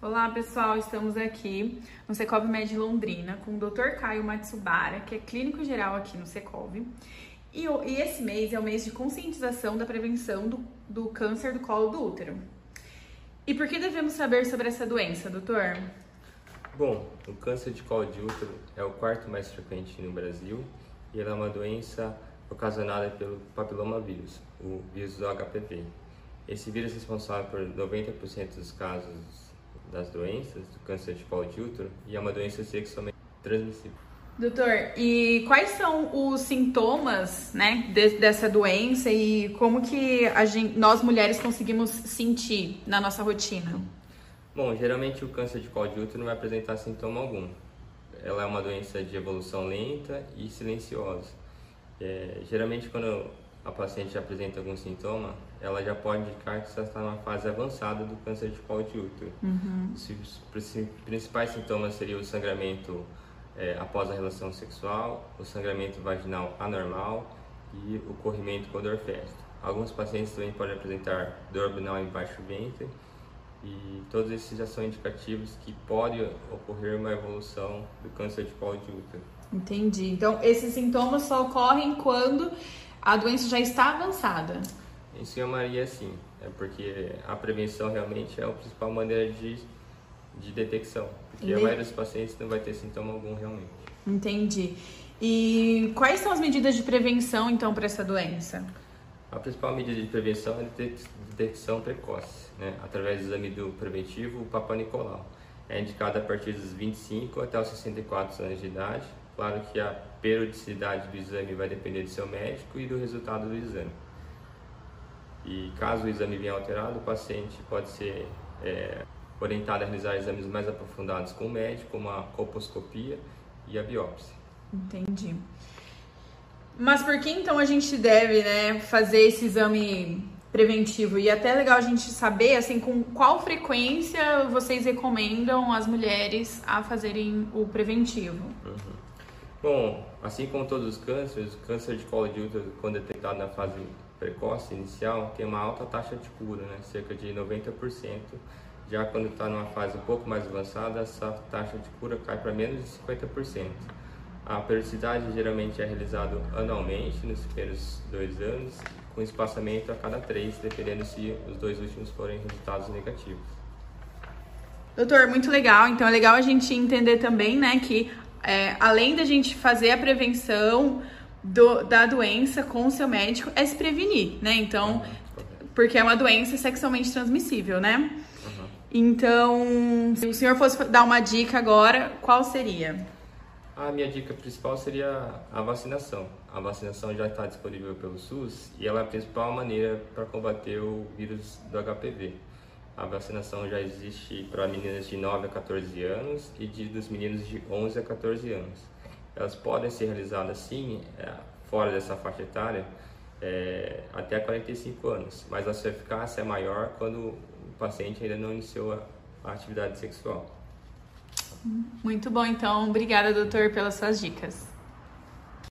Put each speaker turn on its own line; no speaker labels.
Olá pessoal, estamos aqui no Secov Med Londrina com o Dr. Caio Matsubara, que é clínico geral aqui no Secov. E, e, esse mês é o mês de conscientização da prevenção do, do câncer do colo do útero. E por que devemos saber sobre essa doença, doutor?
Bom, o câncer de colo de útero é o quarto mais frequente no Brasil e ela é uma doença ocasionada pelo papilomavírus, o vírus do HPV. Esse vírus é responsável por 90% dos casos das doenças do câncer de colo de útero e é uma doença sexualmente transmissível.
Doutor, e quais são os sintomas, né, de, dessa doença e como que a gente, nós mulheres conseguimos sentir na nossa rotina?
Bom, geralmente o câncer de colo de útero não vai apresentar sintoma algum. Ela é uma doença de evolução lenta e silenciosa. É, geralmente quando a paciente apresenta algum sintoma, ela já pode indicar que está numa fase avançada do câncer de colo de útero. Uhum. Os principais sintomas seriam o sangramento é, após a relação sexual, o sangramento vaginal anormal e o corrimento com dor festa. Alguns pacientes também podem apresentar dor abdominal embaixo do ventre e todos esses já são indicativos que pode ocorrer uma evolução do câncer de colo de útero.
Entendi. Então, esses sintomas só ocorrem quando a doença já está avançada.
Em sua maioria, sim. É porque a prevenção realmente é a principal maneira de, de detecção. Porque a maioria dos pacientes não vai ter sintoma algum realmente.
Entendi. E quais são as medidas de prevenção, então, para essa doença?
A principal medida de prevenção é a detecção precoce, né? através do exame do preventivo, o Papa Nicolau. É indicado a partir dos 25 até os 64 anos de idade. Claro que a periodicidade do exame vai depender do seu médico e do resultado do exame. E caso o exame venha alterado, o paciente pode ser é, orientado a realizar exames mais aprofundados com o médico, como a colposcopia e a biópsia.
Entendi. Mas por que então a gente deve né, fazer esse exame preventivo? E é até legal a gente saber assim com qual frequência vocês recomendam as mulheres a fazerem o preventivo.
Uhum. Bom, assim como todos os cânceres, o câncer de colo de útero, quando detectado na fase precoce, inicial, tem uma alta taxa de cura, né? cerca de 90%. Já quando está numa fase um pouco mais avançada, essa taxa de cura cai para menos de 50%. A periodicidade geralmente é realizada anualmente, nos primeiros dois anos, com espaçamento a cada três, dependendo se os dois últimos forem resultados negativos.
Doutor, muito legal. Então é legal a gente entender também, né, que é, além da gente fazer a prevenção do, da doença com o seu médico, é se prevenir, né? Então, porque é uma doença sexualmente transmissível, né? Então, se o senhor fosse dar uma dica agora, qual seria?
A minha dica principal seria a vacinação. A vacinação já está disponível pelo SUS e ela é a principal maneira para combater o vírus do HPV. A vacinação já existe para meninas de 9 a 14 anos e de, dos meninos de 11 a 14 anos. Elas podem ser realizadas sim, é, fora dessa faixa etária, é, até 45 anos, mas a sua eficácia é maior quando o paciente ainda não iniciou a, a atividade sexual.
Muito bom, então. Obrigada, doutor, pelas suas dicas.